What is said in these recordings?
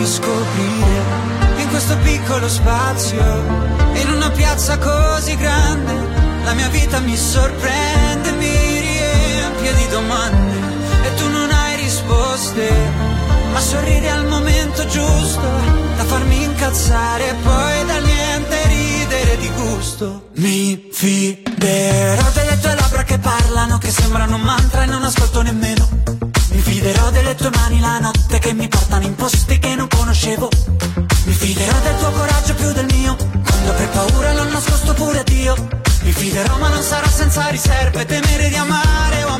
riscoprire in questo piccolo spazio, in una piazza così grande, la mia vita mi sorprende, mi riempie di domande e tu non hai risposte, ma sorridi al momento giusto da farmi incazzare e poi da niente ridere di gusto. Mi fiderò delle tue labbra che parlano, che sembrano un mantra e non ascolto nemmeno. Mi fiderò delle tue mani la notte che mi portano in posti che conoscevo Mi fiderò del tuo coraggio più del mio. Quando per paura l'ho nascosto pure a Dio. Mi fiderò ma non sarò senza riserve. Temere di amare o amare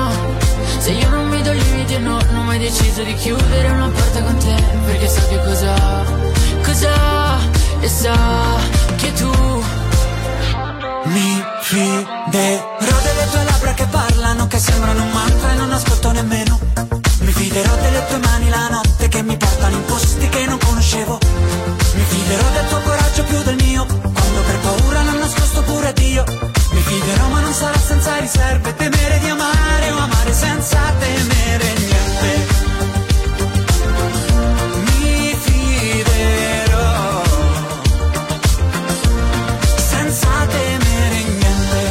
se io non mi do limiti no, non ho mai deciso di chiudere una porta con te Perché so che cosa, cosa e sa che tu mi fiderò delle tue labbra che parlano, che sembrano un mantra e non ascolto nemmeno. Mi fiderò delle tue mani la notte che mi portano in posti che non conoscevo. Mi fiderò del tuo coraggio più del mio, quando per paura l'ho nascosto pure Dio sarà senza riserve, temere di amare o amare senza temere niente. Mi fiderò senza temere niente.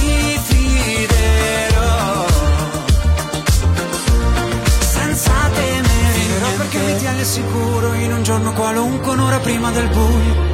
Mi fiderò senza temere Fiderò perché mi tiene sicuro in un giorno qualunque, un'ora prima del buio.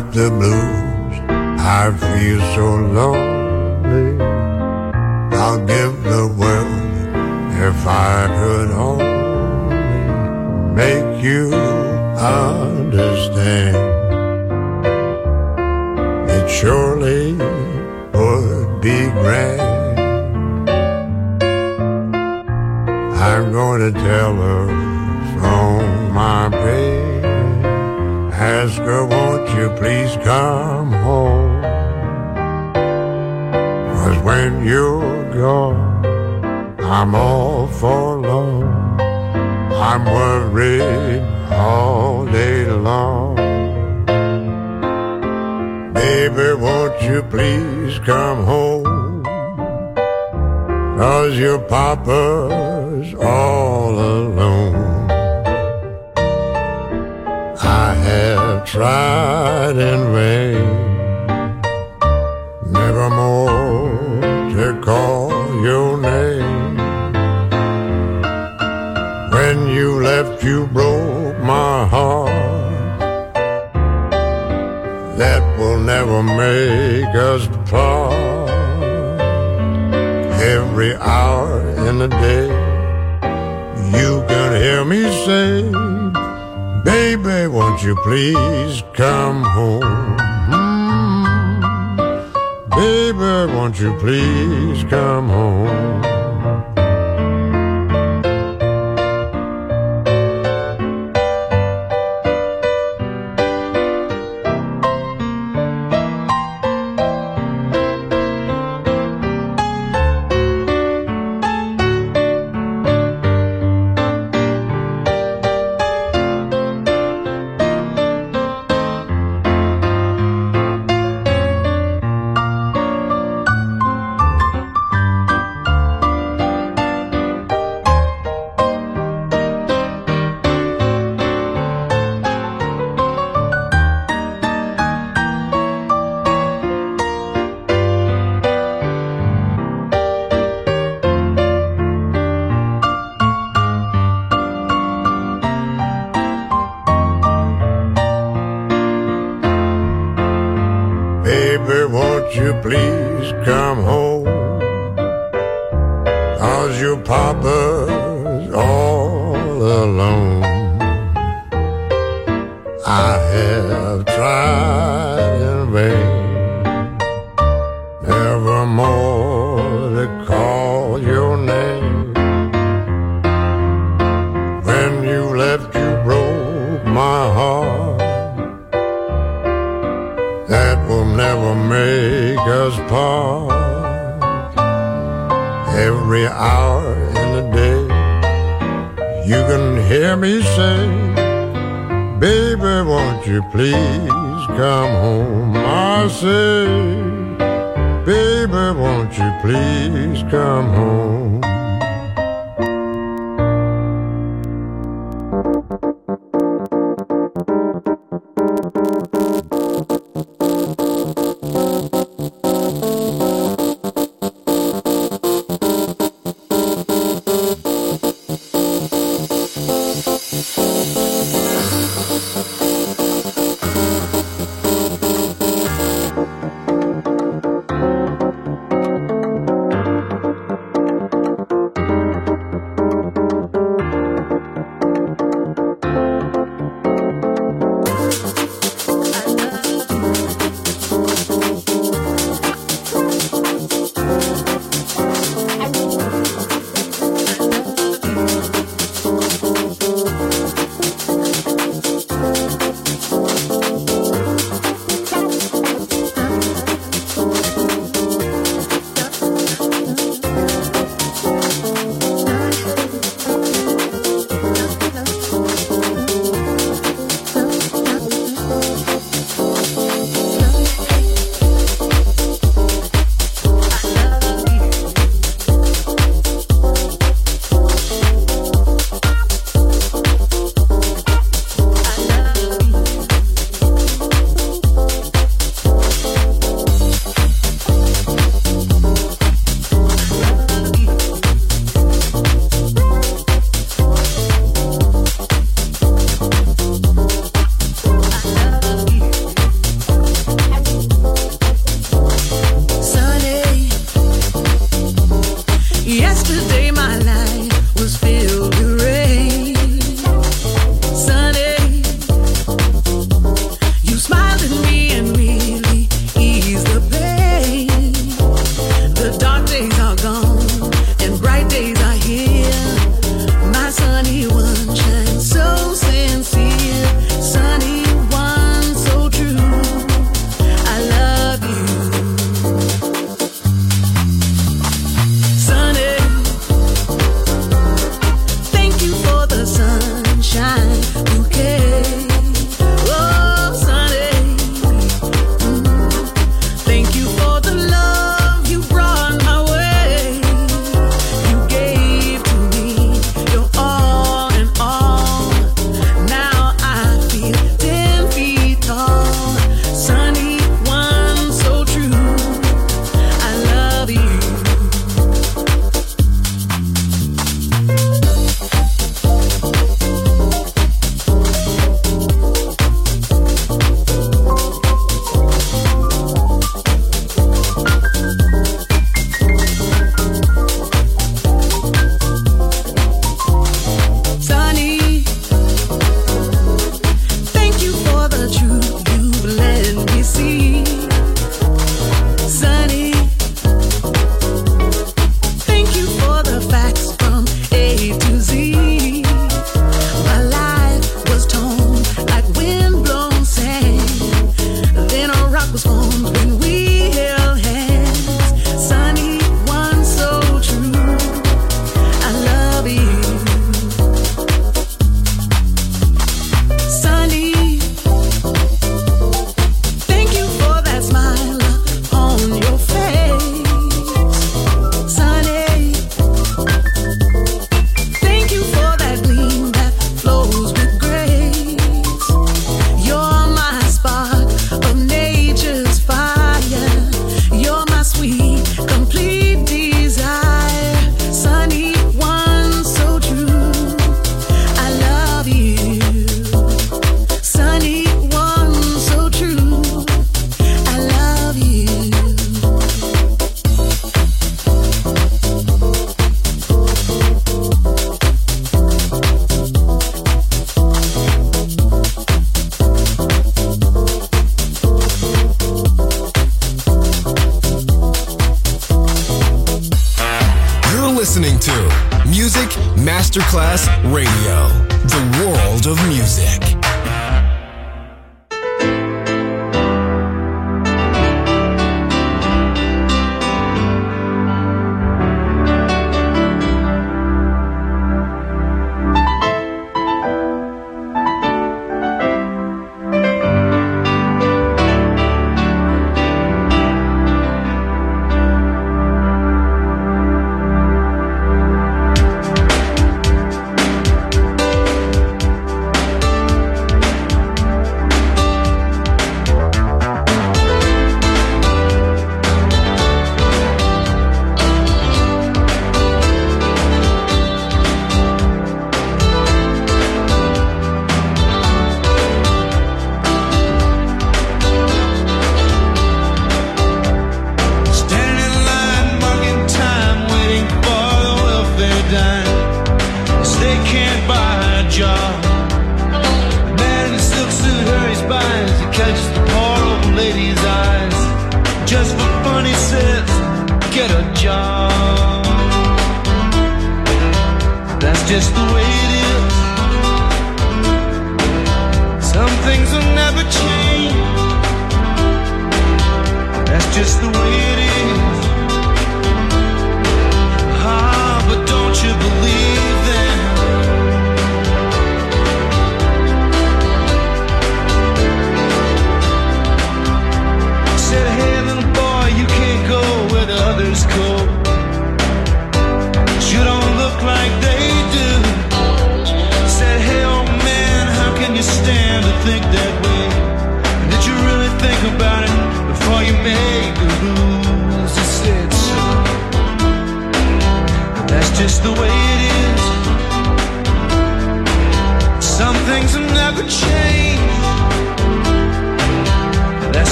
Got the blues. I feel so lonely. I'll give the world if I could only make you understand. It surely would be grand. I'm going to tell her from my bed. Ask her, won't you please come home? Cause when you're gone, I'm all forlorn. I'm worried all day long. Baby, won't you please come home? Cause your papa's all alone. Tried in vain, nevermore to call your name. When you left, you broke my heart. That will never make us part. Every hour in the day, you can hear me say. Baby, won't you please come home? Mm. Baby, won't you please come home? Baby, won't you please come home? Cause your papa's all alone. I have tried in vain, Every hour in the day, you can hear me say, Baby, won't you please come home? I say, Baby, won't you please come home?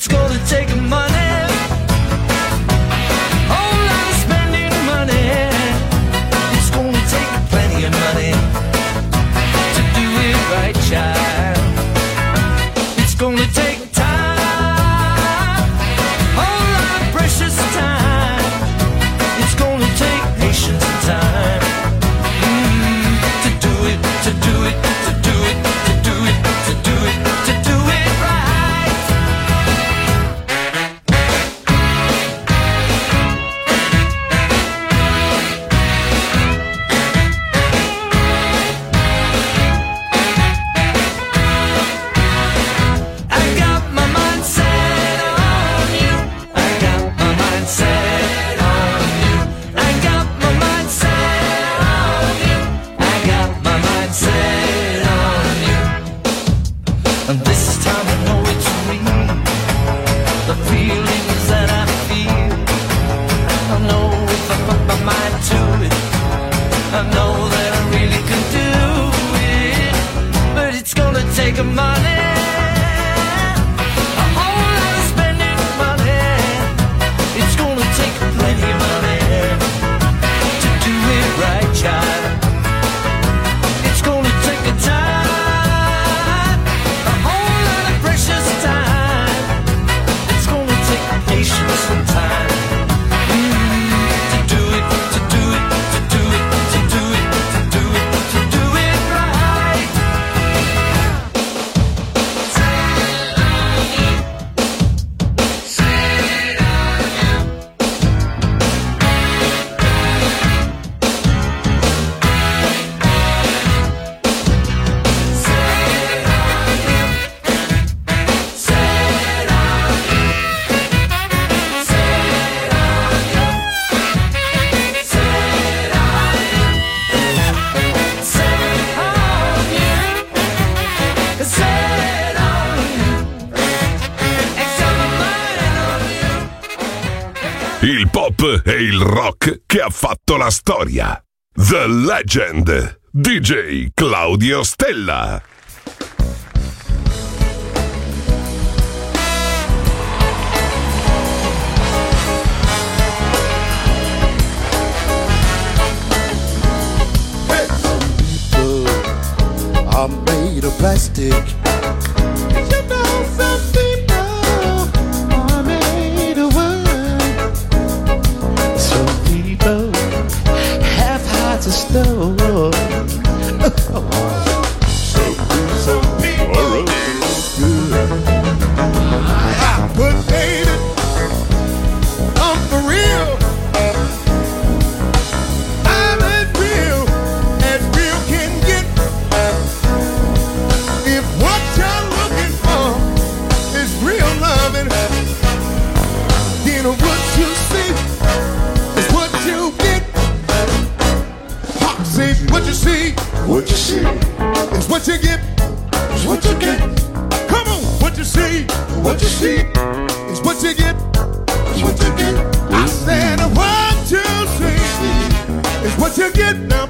It's gonna take money. L'hip e il rock che ha fatto la storia. The Legend. DJ Claudio Stella. Hey. People are made of plastic. the store. what you see is what you get. Is what you get. Come on, what you see, what you see is what you get. Is what you get. I said what you see is what you get now.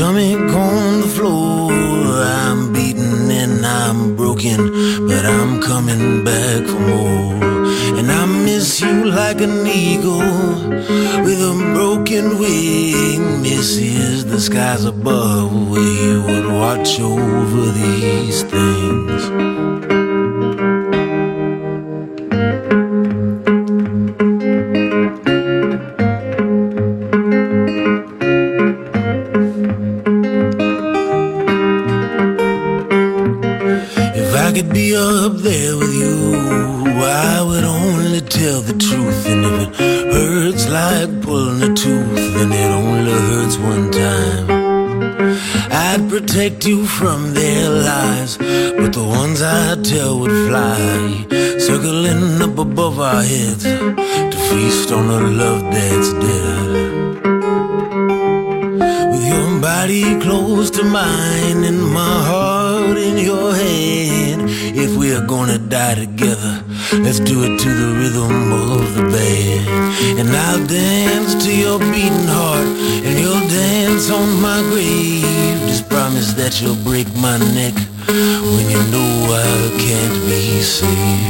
stomach on the floor. I'm beaten and I'm broken, but I'm coming back for more. And I miss you like an eagle with a broken wing. Misses the skies above where you would watch over these things. when you know I can't be saved.